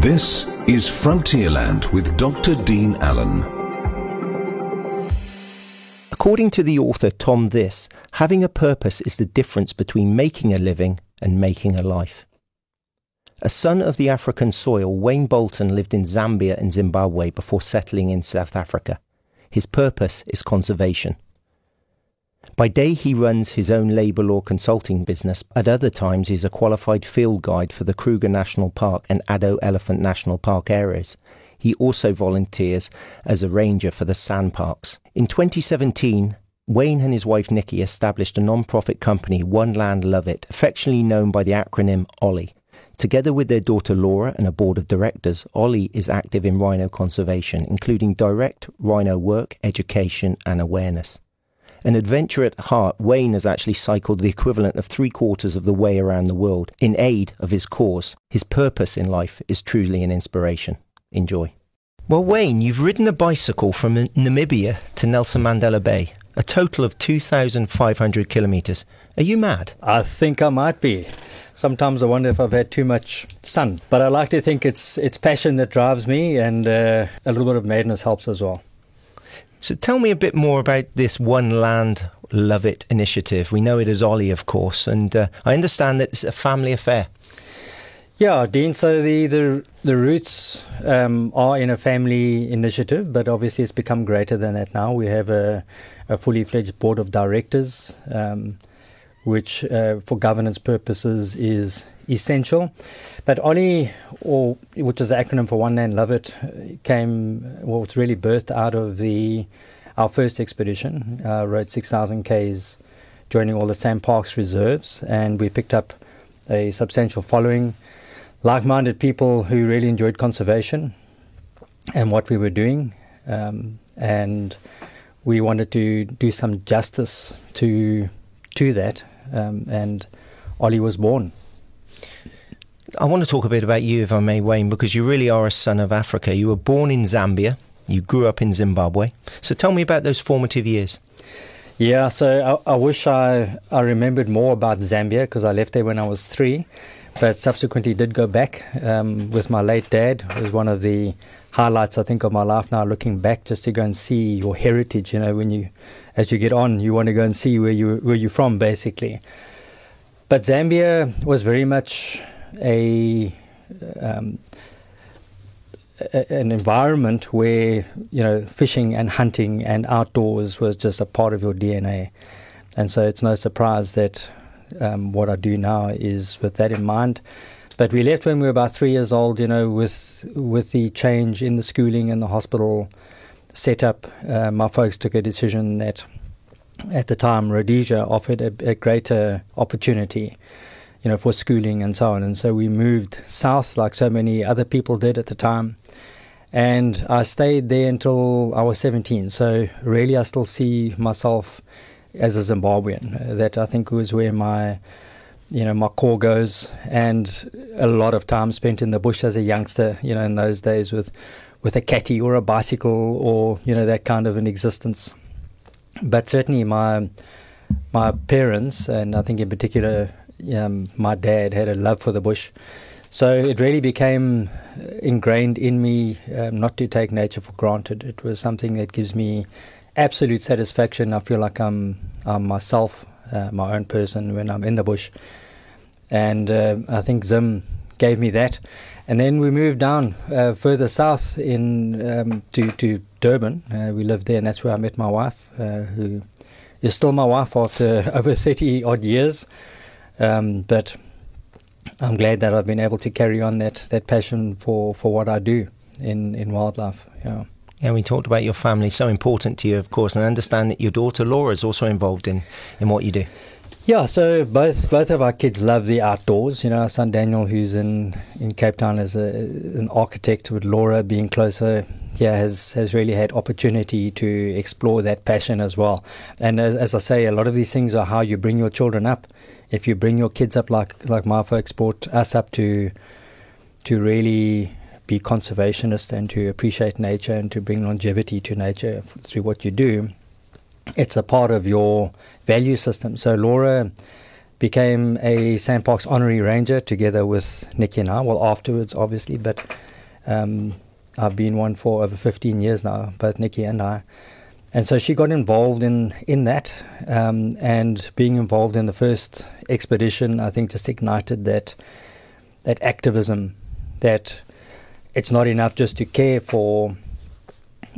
This is Frontierland with Dr. Dean Allen. According to the author Tom Thiss, having a purpose is the difference between making a living and making a life. A son of the African soil, Wayne Bolton lived in Zambia and Zimbabwe before settling in South Africa. His purpose is conservation. By day, he runs his own labour law consulting business. At other times, he is a qualified field guide for the Kruger National Park and Addo Elephant National Park areas. He also volunteers as a ranger for the SANParks. In 2017, Wayne and his wife Nikki established a non-profit company, One Land Love It, affectionately known by the acronym OLLI. Together with their daughter Laura and a board of directors, OLLI is active in rhino conservation, including direct rhino work, education, and awareness. An adventurer at heart, Wayne has actually cycled the equivalent of three quarters of the way around the world in aid of his cause. His purpose in life is truly an inspiration. Enjoy. Well, Wayne, you've ridden a bicycle from Namibia to Nelson Mandela Bay, a total of 2,500 kilometres. Are you mad? I think I might be. Sometimes I wonder if I've had too much sun, but I like to think it's it's passion that drives me, and uh, a little bit of madness helps as well. So tell me a bit more about this One Land Love It initiative. We know it as Ollie, of course, and uh, I understand that it's a family affair. Yeah, Dean. So the the, the roots um, are in a family initiative, but obviously it's become greater than that now. We have a, a fully fledged board of directors, um, which uh, for governance purposes is essential. But OLLI, or which is the acronym for One Land Love It, came well, it's really birthed out of the our first expedition. Uh, rode 6,000 k's, joining all the SANParks reserves, and we picked up a substantial following, like-minded people who really enjoyed conservation and what we were doing, um, and we wanted to do some justice to to that, um, and Ollie was born. I want to talk a bit about you, if I may, Wayne, because you really are a son of Africa. You were born in Zambia, you grew up in Zimbabwe. So tell me about those formative years. Yeah, so I, I wish I, I remembered more about Zambia because I left there when I was three, but subsequently did go back um, with my late dad. It was one of the highlights, I think, of my life now, looking back just to go and see your heritage. You know, when you, as you get on, you want to go and see where, you, where you're from, basically. But Zambia was very much a, um, an environment where you know fishing and hunting and outdoors was just a part of your DNA, and so it's no surprise that um, what I do now is with that in mind. But we left when we were about three years old. You know, with with the change in the schooling and the hospital setup, uh, my folks took a decision that at the time Rhodesia offered a, a greater opportunity you know, for schooling and so on. And so we moved south, like so many other people did at the time. And I stayed there until I was 17. So really, I still see myself as a Zimbabwean. That I think was where my, you know, my core goes. And a lot of time spent in the bush as a youngster. You know, in those days with, with a caddy or a bicycle or you know that kind of an existence. But certainly my my parents, and I think in particular um, my dad had a love for the bush. So it really became ingrained in me um, not to take nature for granted. It was something that gives me absolute satisfaction. I feel like I'm, I'm myself, uh, my own person when I'm in the bush. And uh, I think Zim gave me that. And then we moved down uh, further south in um, to, to Durban. Uh, we lived there, and that's where I met my wife, uh, who is still my wife after over 30 odd years. Um, but I'm glad that I've been able to carry on that, that passion for, for what I do in, in wildlife. Yeah. Yeah, we talked about your family, so important to you, of course, and I understand that your daughter Laura is also involved in, in what you do. Yeah, so both both of our kids love the outdoors. You know, our son Daniel, who's in, in Cape Town as a, an architect, with Laura being closer here, has has really had opportunity to explore that passion as well. And as, as I say, a lot of these things are how you bring your children up if you bring your kids up like like my folks brought us up to to really be conservationists and to appreciate nature and to bring longevity to nature through what you do, it's a part of your value system. So Laura became a SANParks honorary ranger together with Nikki and I. Well, afterwards, obviously, but um, I've been one for over 15 years now, both Nikki and I. And so she got involved in in that, um, and being involved in the first expedition, I think, just ignited that that activism. That it's not enough just to care for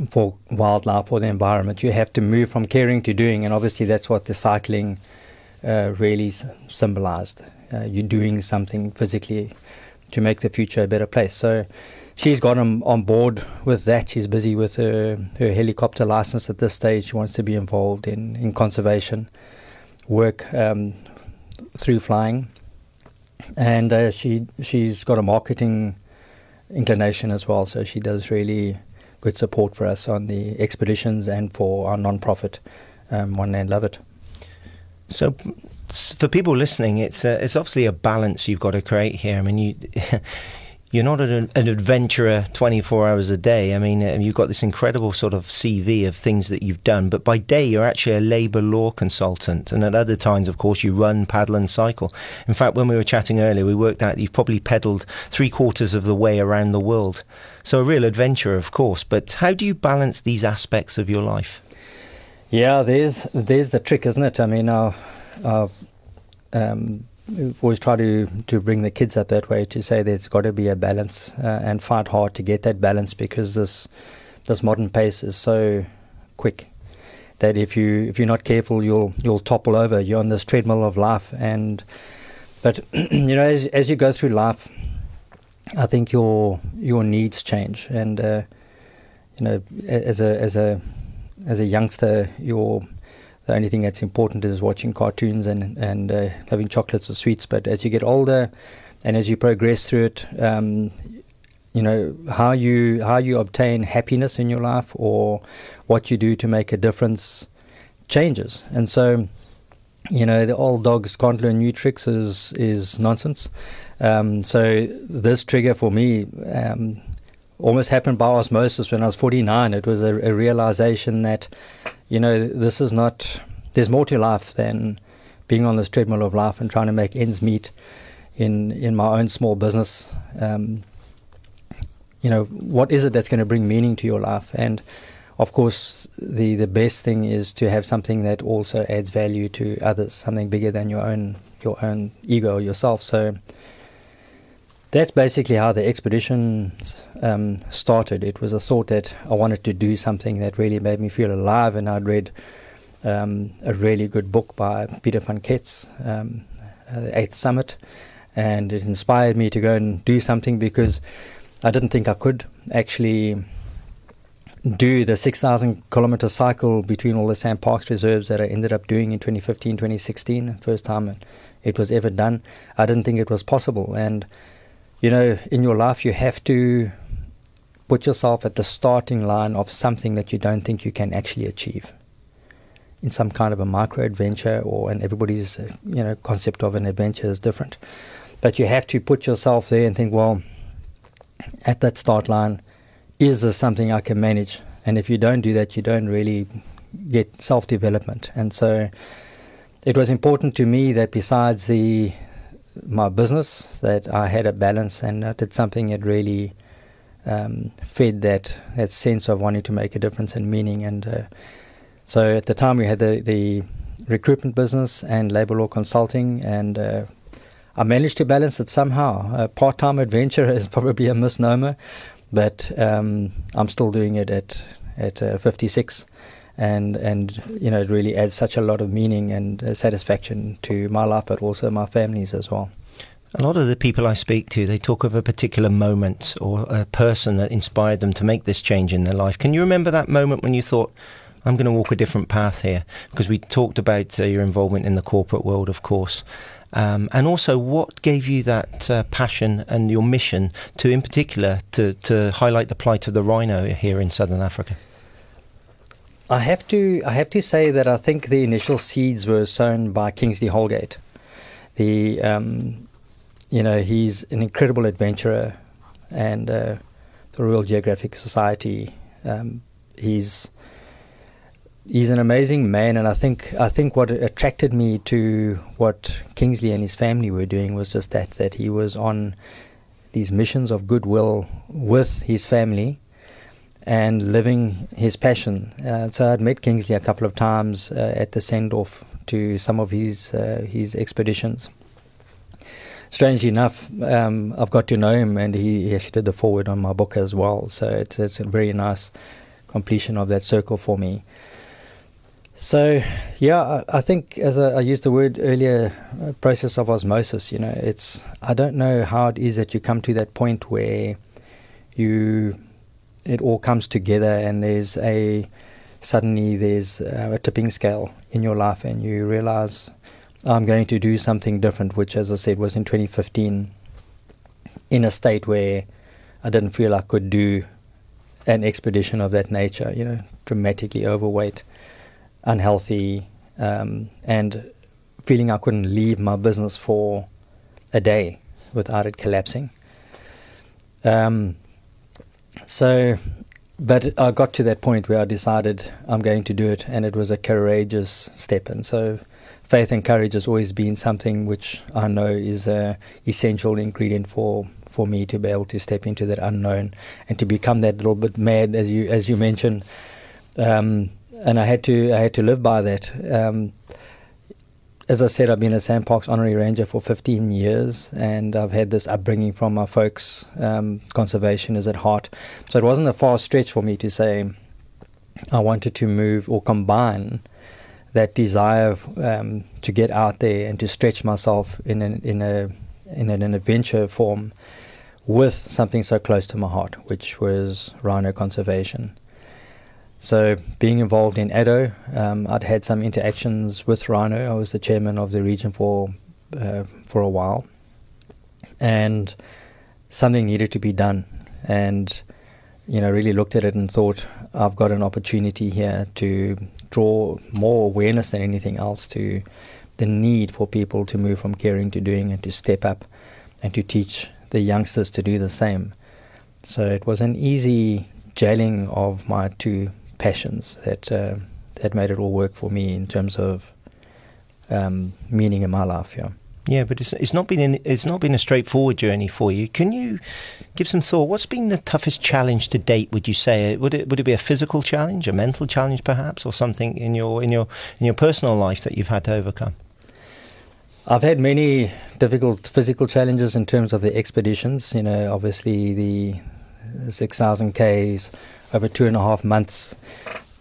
for wildlife or the environment. You have to move from caring to doing, and obviously that's what the cycling uh, really symbolized. Uh, you're doing something physically to make the future a better place. So she's got him on board with that. She's busy with her, her helicopter license at this stage. She wants to be involved in, in conservation work um, through flying. And uh, she she's got a marketing inclination as well, so she does really good support for us on the expeditions and for our non-profit um, One Land Love It. So, for people listening, it's a, it's obviously a balance you've got to create here. I mean, you you're not an, an, adventurer 24 hours a day. I mean, um, you've got this incredible sort of CV of things that you've done, but by day you're actually a labour law consultant, and at other times, of course, you run, paddle, and cycle. In fact, when we were chatting earlier, we worked out you've probably pedalled three quarters of the way around the world. So a real adventurer, of course. But how do you balance these aspects of your life? Yeah, there's there's the trick, isn't it? I mean, um, always try to, to bring the kids up that way to say there's got to be a balance uh, and fight hard to get that balance because this this modern pace is so quick that if you if you're not careful you'll you'll topple over. You're on this treadmill of life. And but you know as as you go through life I think your your needs change. And uh, you know as a as a as a youngster your the only thing that's important is watching cartoons and and uh, having chocolates or sweets. But as you get older, and as you progress through it, um, you know how you how you obtain happiness in your life or what you do to make a difference changes. And so, you know, the old dogs can't learn new tricks is is nonsense. Um, so this trigger for me. Um, almost happened by osmosis when I was 49. It was a, a realization that you know, this is not, there's more to life than being on this treadmill of life and trying to make ends meet in, in my own small business. Um, you know, what is it that's going to bring meaning to your life? And of course, the, the best thing is to have something that also adds value to others, something bigger than your own your own ego yourself. So that's basically how the expedition um, started. It was a thought that I wanted to do something that really made me feel alive, and I'd read um, a really good book by Peter van Kets, um, uh, Eighth Summit, and it inspired me to go and do something because I didn't think I could actually do the 6,000 kilometer cycle between all the SANParks reserves that I ended up doing in 2015, 2016, first time it was ever done. I didn't think it was possible, and you know, in your life, you have to put yourself at the starting line of something that you don't think you can actually achieve. In some kind of a micro adventure or and everybody's uh, you know concept of an adventure is different. But you have to put yourself there and think well at that start line is this something I can manage? And if you don't do that you don't really get self development and so it was important to me that besides the my business that I had a balance and I did something that really um, fed that that sense of wanting to make a difference and meaning. And uh, so at the time we had the, the recruitment business and labor law consulting, and uh, I managed to balance it somehow. A part-time adventure is probably a misnomer, but um, I'm still doing it at at uh, 56 and and you know it really adds such a lot of meaning and uh, satisfaction to my life, but also my family's as well. A lot of the people I speak to, they talk of a particular moment or a person that inspired them to make this change in their life. Can you remember that moment when you thought, I'm going to walk a different path here? Because we talked about uh, your involvement in the corporate world, of course. Um, and also, what gave you that uh, passion and your mission to, in particular, to, to highlight the plight of the rhino here in southern Africa? I have to I have to say that I think the initial seeds were sown by Kingsley Holgate. The um, you know he's an incredible adventurer, and uh, the Royal Geographic Society. Um, he's he's an amazing man, and I think I think what attracted me to what Kingsley and his family were doing was just that that he was on these missions of goodwill with his family and living his passion. Uh, so I'd met Kingsley a couple of times uh, at the send off to some of his uh, his expeditions. Strangely enough, um, I've got to know him, and he, he, actually did the forward on my book as well. So it's, it's a very nice completion of that circle for me. So, yeah, I, I think as I, I, used the word earlier, process of osmosis. You know, it's I don't know how it is that you come to that point where you it all comes together and there's a suddenly there's a tipping scale in your life and you realize I'm going to do something different, which, as I said, was in 2015 in a state where I didn't feel I could do an expedition of that nature, you know, dramatically overweight, unhealthy, um, and feeling I couldn't leave my business for a day without it collapsing. Um, so, but I got to that point where I decided I'm going to do it, and it was a courageous step. And so, faith and courage has always been something which I know is a essential ingredient for for me to be able to step into that unknown and to become that little bit mad as you as you mentioned. Um, and I had to I had to live by that. Um, as I said, I've been a SANParks honorary ranger for 15 years, and I've had this upbringing from my folks. Um, conservation is at heart, so it wasn't a far stretch for me to say I wanted to move or combine that desire um, to get out there and to stretch myself in an, in a in an adventure form with something so close to my heart, which was rhino conservation. So, being involved in Addo, um, I'd had some interactions with Rhino. I was the chairman of the region for uh, for a while, and something needed to be done. And you know, really looked at it and thought, I've got an opportunity here to draw more awareness than anything else to the need for people to move from caring to doing and to step up and to teach the youngsters to do the same. So it was an easy jailing of my two passions that uh, that made it all work for me in terms of um, meaning in my life. Yeah. Yeah, but it's it's not been an, it's not been a straightforward journey for you. Can you give some thought? What's been the toughest challenge to date? Would you say would it would it be a physical challenge, a mental challenge, perhaps, or something in your in your in your personal life that you've had to overcome? I've had many difficult physical challenges in terms of the expeditions. You know, obviously the six thousand k's over two and a half months,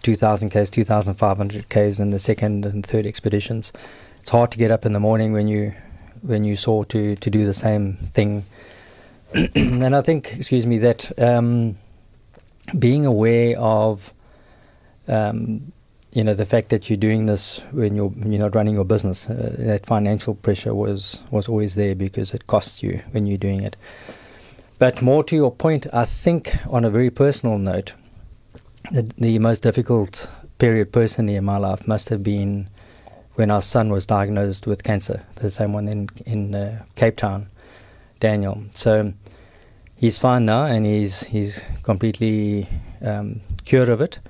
two thousand k's, two thousand five hundred k's in the second and third expeditions. It's hard to get up in the morning when you when you saw to to do the same thing. and I think, excuse me, that um, being aware of um, you know the fact that you're doing this when you're you're not running your business, uh, that financial pressure was was always there because it costs you when you're doing it. But more to your point, I think on a very personal note, the, the most difficult period personally in my life must have been when our son was diagnosed with cancer, the same one in in uh, Cape Town, Daniel. So he's fine now, and he's he's completely um, cured of it.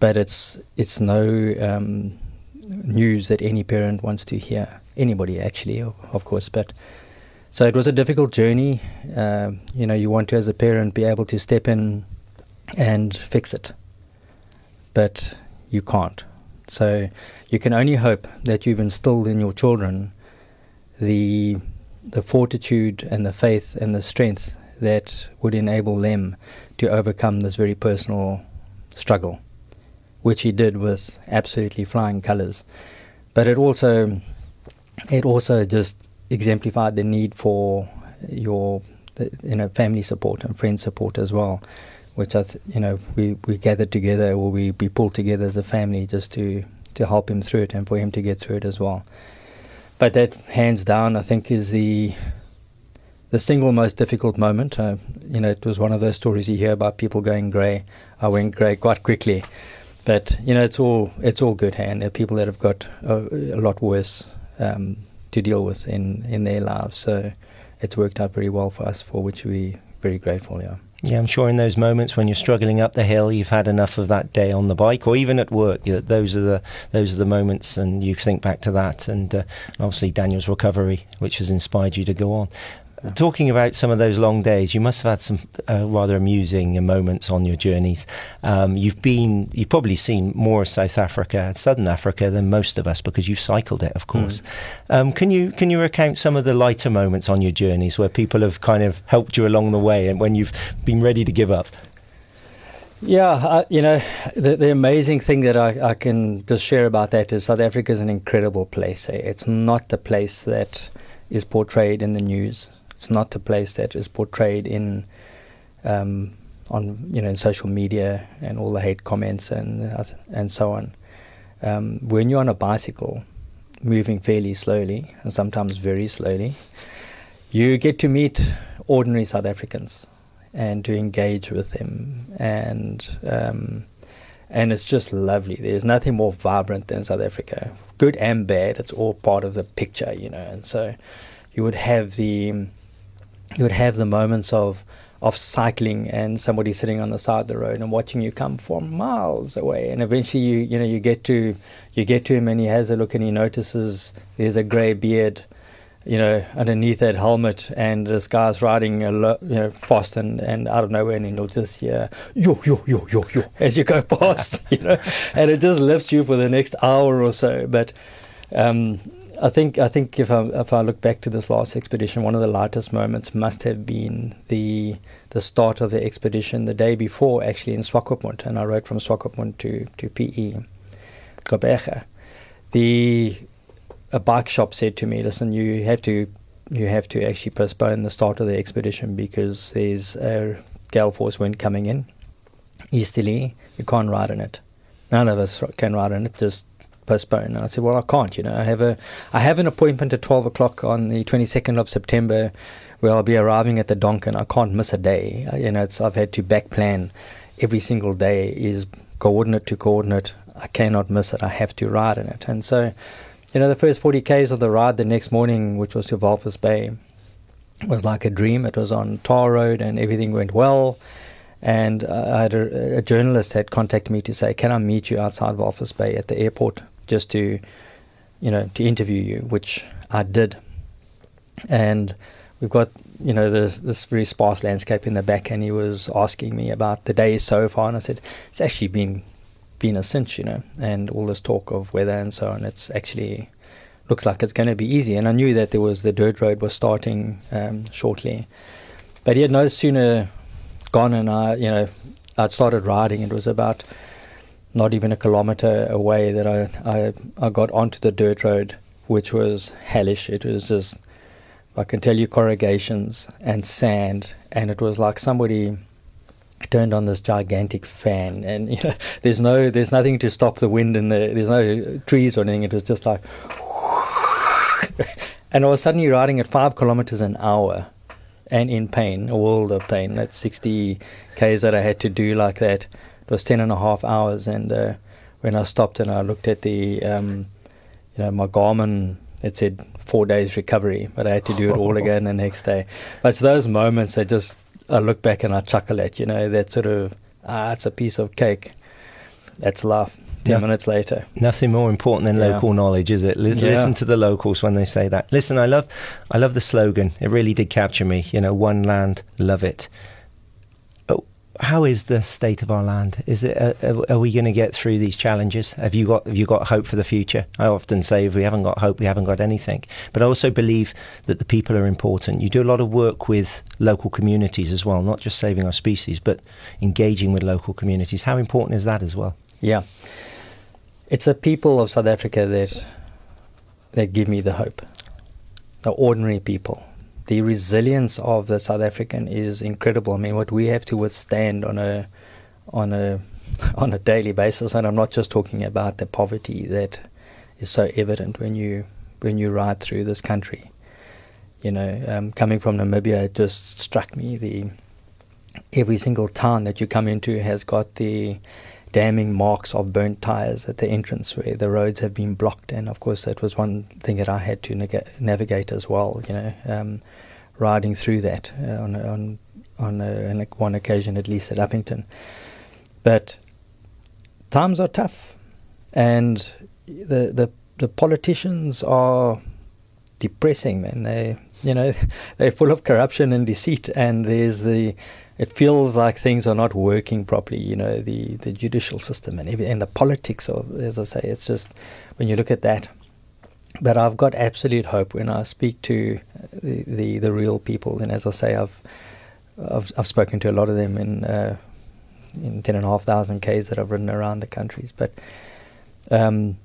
But it's it's no um, news that any parent wants to hear. Anybody actually, of, course, but. So it was a difficult journey. Uh, you know, you want to, as a parent, be able to step in and fix it, but you can't. So you can only hope that you've instilled in your children the the fortitude and the faith and the strength that would enable them to overcome this very personal struggle, which he did with absolutely flying colours. But it also it also just exemplified the need for your you know family support and friend support as well, which I you know we we gathered together or we we pulled together as a family just to to help him through it and for him to get through it as well. But that, hands down, I think is the the single most difficult moment. Uh, you know, it was one of those stories you hear about people going grey. I went grey quite quickly, but you know, it's all it's all good. And there are people that have got a, a lot worse um, to deal with in in their lives. So it's worked out very well for us, for which we're very grateful. Yeah. Yeah, I'm sure in those moments when you're struggling up the hill, you've had enough of that day on the bike, or even at work. Those are the those are the moments, and you think back to that, and, uh, obviously Daniel's recovery, which has inspired you to go on. Talking about some of those long days, you must have had some uh, rather amusing moments on your journeys. Um, you've been, you've probably seen more South Africa, Southern Africa than most of us because you've cycled it, of course. Mm. Um, can you can you recount some of the lighter moments on your journeys where people have kind of helped you along the way and when you've been ready to give up? Yeah, uh, you know, the, the amazing thing that I, I can just share about that is South Africa is an incredible place. Eh? It's not the place that is portrayed in the news. It's not a place that is portrayed in um, on you know in social media and all the hate comments and uh, and so on. Um, when you're on a bicycle, moving fairly slowly and sometimes very slowly, you get to meet ordinary South Africans and to engage with them and um, and it's just lovely. There's nothing more vibrant than South Africa, good and bad. It's all part of the picture, you know. And so you would have the you would have the moments of of cycling and somebody sitting on the side of the road and watching you come from miles away. And eventually you you know you get to you get to him and he has a look and he notices there's a grey beard you know underneath that helmet and this guy's riding a lo- you know fast and, and out of nowhere and he'll just yeah yo yo yo yo yo as you go past you know. And it just lifts you for the next hour or so. But um, I think I think if I if I look back to this last expedition, one of the lightest moments must have been the the start of the expedition the day before, actually in Swakopmund, and I rode from Swakopmund to to PE, Gqeberha. The a bike shop said to me, "Listen, you have to you have to actually postpone the start of the expedition because there's a gale force wind coming in easterly. You can't ride in it. None of us can ride in it. Just postpone. I said, well, I can't. You know, I have a I have an appointment at twelve o'clock on the twenty second of September, where I'll be arriving at the Donkin. I can't miss a day. Uh, you know, it's I've had to back plan every single day is coordinate to coordinate. I cannot miss it. I have to ride in it. And so, you know, the first forty k's of the ride the next morning, which was to Walvis Bay, was like a dream. It was on tar road and everything went well. And uh, I had a, a, journalist had contacted me to say, "Can I meet you outside Walvis Bay at the airport just to, you know, to interview you, which I did. And we've got, you know, this, this very sparse landscape in the back, and he was asking me about the day so far, and I said, it's actually been been a cinch, you know, and all this talk of weather and so on, it's actually looks like it's going to be easy. And I knew that there was the dirt road was starting um, shortly, but he had no sooner gone, and I, you know, I'd started riding. It was about not even a kilometer away that I, I, I got onto the dirt road, which was hellish. It was just, I can tell you, corrugations and sand, and it was like somebody turned on this gigantic fan, and you know, there's no, there's nothing to stop the wind, and the, there's no trees or anything. It was just like, and I was suddenly riding at five kilometers an hour, and in pain, a world of pain. That's 60 k's that I had to do like that it was 10 and a half hours. And uh, when I stopped and I looked at the, um, you know, my Garmin, it said four days recovery, but I had to do it all again the next day. But it's those moments that just, I look back and I chuckle at, you know, that sort of, ah, it's a piece of cake. That's life. Ten no, minutes later. Nothing more important than yeah. local knowledge, is it? Listen, yeah. listen to the locals when they say that. Listen, I love, I love the slogan. It really did capture me. You know, one land, love it how is the state of our land? Is it uh, are we going to get through these challenges? Have you got have you got hope for the future? I often say if we haven't got hope, we haven't got anything. But I also believe that the people are important. You do a lot of work with local communities as well, not just saving our species, but engaging with local communities. How important is that as well? Yeah, it's the people of South Africa that that give me the hope. The ordinary people the resilience of the South African is incredible. I mean, what we have to withstand on a on a on a daily basis, and I'm not just talking about the poverty that is so evident when you when you ride through this country. You know, um, coming from Namibia, it just struck me the every single town that you come into has got the damning marks of burnt tires at the entrance where the roads have been blocked. And of course, that was one thing that I had to navigate as well. You know, um, riding through that uh, on, on on, a, on a, one occasion at least at Upington. But times are tough, and the the the politicians are depressing, man. They you know they're full of corruption and deceit, and there's the it feels like things are not working properly. You know the the judicial system and and the politics of as I say, it's just when you look at that. But I've got absolute hope when I speak to the, the, the real people, and as I say, I've I've, I've spoken to a lot of them in uh, in ten and a half thousand k's that I've ridden around the countries, but um,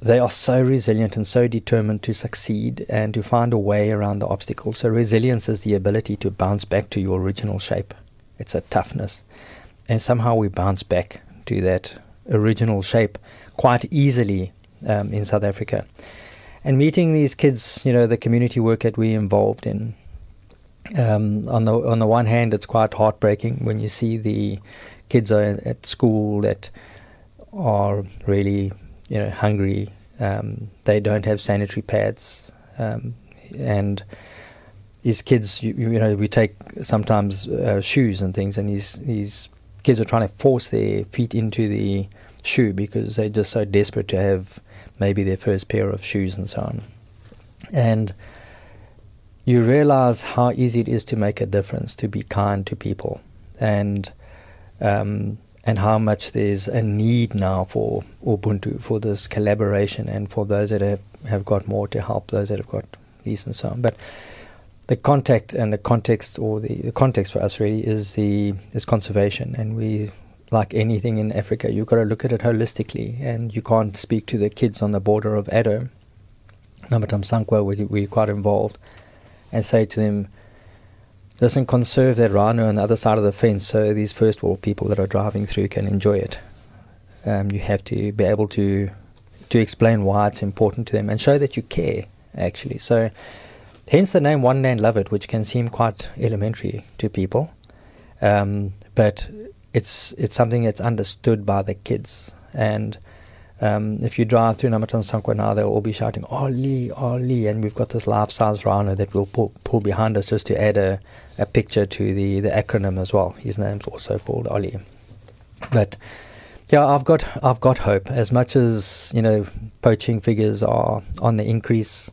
they are so resilient and so determined to succeed and to find a way around the obstacles. So resilience is the ability to bounce back to your original shape. It's a toughness, and somehow we bounce back to that original shape quite easily um, in South Africa. And meeting these kids, you know, the community work that we're involved in. Um, on the on the one hand, it's quite heartbreaking when you see the kids are at school that are really you know hungry. Um, they don't have sanitary pads, um, and these kids, you, you, know, we take sometimes uh, shoes and things, and these these kids are trying to force their feet into the shoe because they're just so desperate to have maybe their first pair of shoes and so on. And you realize how easy it is to make a difference, to be kind to people, and um, and how much there's a need now for Ubuntu, for this collaboration, and for those that have, have got more to help those that have got these and so on. But the contact and the context, or the, the context for us really is the is conservation, and we like anything in Africa, you've got to look at it holistically, and you can't speak to the kids on the border of Addo, Nomathamsanqa, where we're quite involved, and say to them, listen, conserve that rhino on the other side of the fence so these first world people that are driving through can enjoy it. Um, you have to be able to to explain why it's important to them and show that you care, actually. So, hence the name One Land Love It, which can seem quite elementary to people. Um, but it's it's something that's understood by the kids. And um, if you drive through Nomathamsanqa now, they'll all be shouting "Oli, Oli!" And we've got this life-size rhino that we'll pull, pull behind us just to add a, a picture to the, the acronym as well. His name's also called Oli. But yeah, I've got I've got hope. As much as you know, poaching figures are on the increase.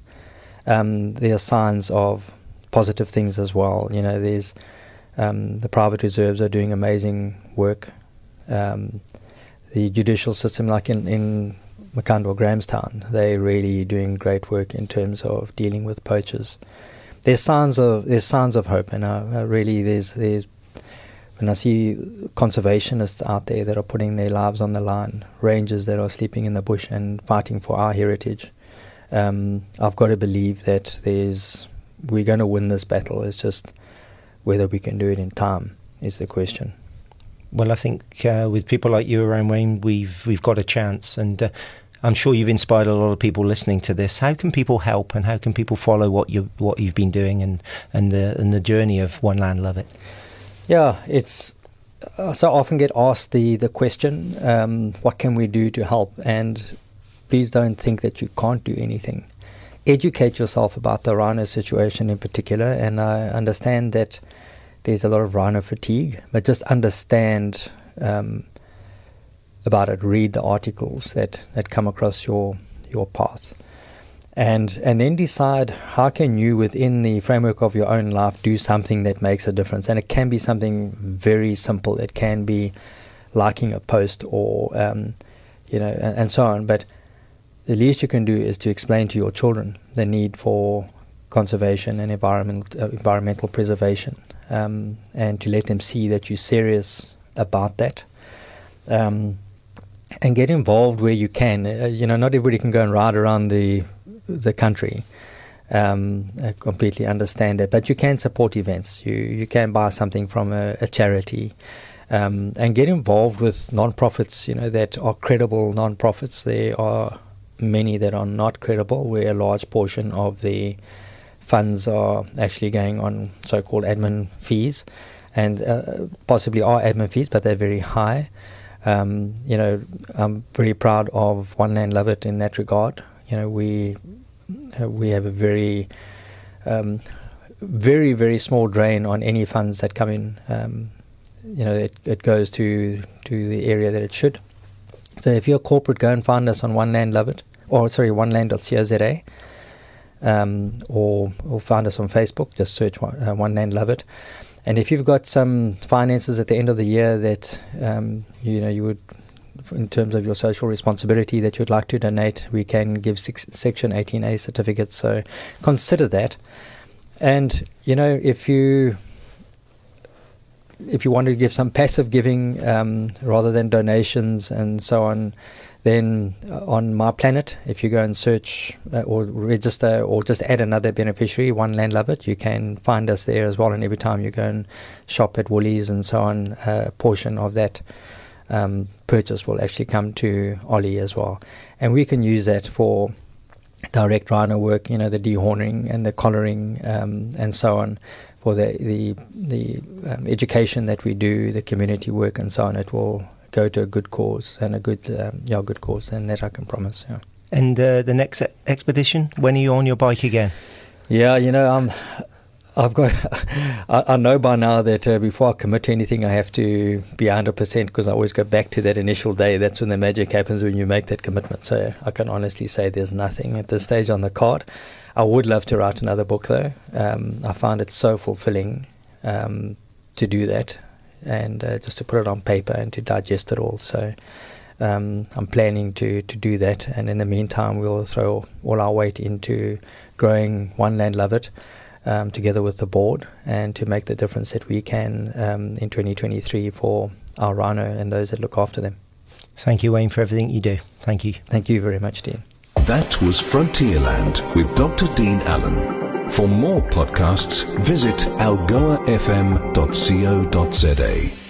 Um, there are signs of positive things as well. You know, there's um, the private reserves are doing amazing work. Um, the judicial system, like in, in Makhanda or Grahamstown, they're really doing great work in terms of dealing with poachers. There's signs of there's signs of hope, and really there's there's when I see conservationists out there that are putting their lives on the line, rangers that are sleeping in the bush and fighting for our heritage, um, I've got to believe that there's we're going to win this battle. It's just whether we can do it in time is the question. Well, I think uh, with people like you around Wayne, we've we've got a chance, and uh, I'm sure you've inspired a lot of people listening to this. How can people help, and how can people follow what you what you've been doing, and and the and the journey of One Land Love It? Yeah, it's I so often get asked the the question, um, what can we do to help? And please don't think that you can't do anything educate yourself about the rhino situation in particular. And I understand that there's a lot of rhino fatigue, but just understand um, about it. Read the articles that, that come across your your path, and and then decide how can you, within the framework of your own life, do something that makes a difference. And it can be something very simple. It can be liking a post or um, you know, and, and so on. But the least you can do is to explain to your children the need for conservation and environment, uh, environmental preservation, um, and to let them see that you're serious about that. Um, and get involved where you can. Uh, you know, not everybody can go and ride around the the country. Um, I completely understand that, but you can support events. You you can buy something from a, a charity. Um, and get involved with non-profits, you know, that are credible non-profits. There are many that are not credible, where a large portion of the funds are actually going on so-called admin fees, and uh, possibly are admin fees, but they're very high. Um, you know, I'm very proud of One Land Love It in that regard. You know, we uh, we have a very um, very, very small drain on any funds that come in. Um, you know, it, it goes to, to the area that it should. So if you're a corporate, go and find us on One Land Love It, or sorry, oneland.co.za, um, or, or find us on Facebook, just search One, uh, one Land Love It. And if you've got some finances at the end of the year that um, you know you would, in terms of your social responsibility, that you'd like to donate, we can give six, Section 18A certificates. So consider that. And you know, if you if you want to give some passive giving um, rather than donations and so on, then uh, on My Planet, if you go and search uh, or register or just add another beneficiary, One Land Love It, you can find us there as well. And every time you go and shop at Woolies and so on, a portion of that um, purchase will actually come to Ollie as well. And we can use that for direct rhino work, you know, the dehorning and the collaring um, and so on, for the the, the um, education that we do, the community work and so on. It will go to a good cause and a good um, yeah good cause, and that I can promise. Yeah. And uh, the next expedition, when are you on your bike again? Yeah, you know, um, I've got. I, I, know by now that uh, before I commit to anything, I have to be 100% because I always go back to that initial day. That's when the magic happens when you make that commitment. So I can honestly say there's nothing at this stage on the card. I would love to write another book though. Um, I find it so fulfilling um, to do that and uh, just to put it on paper and to digest it all. So um, I'm planning to, to do that. And in the meantime, we'll throw all our weight into growing One Land Love It um, together with the board and to make the difference that we can um, in 2023 for our rhino and those that look after them. Thank you, Wayne, for everything you do. Thank you. Thank you very much, Dean. That was Frontierland with Dr. Dean Allen. For more podcasts, visit algoafm.co.za.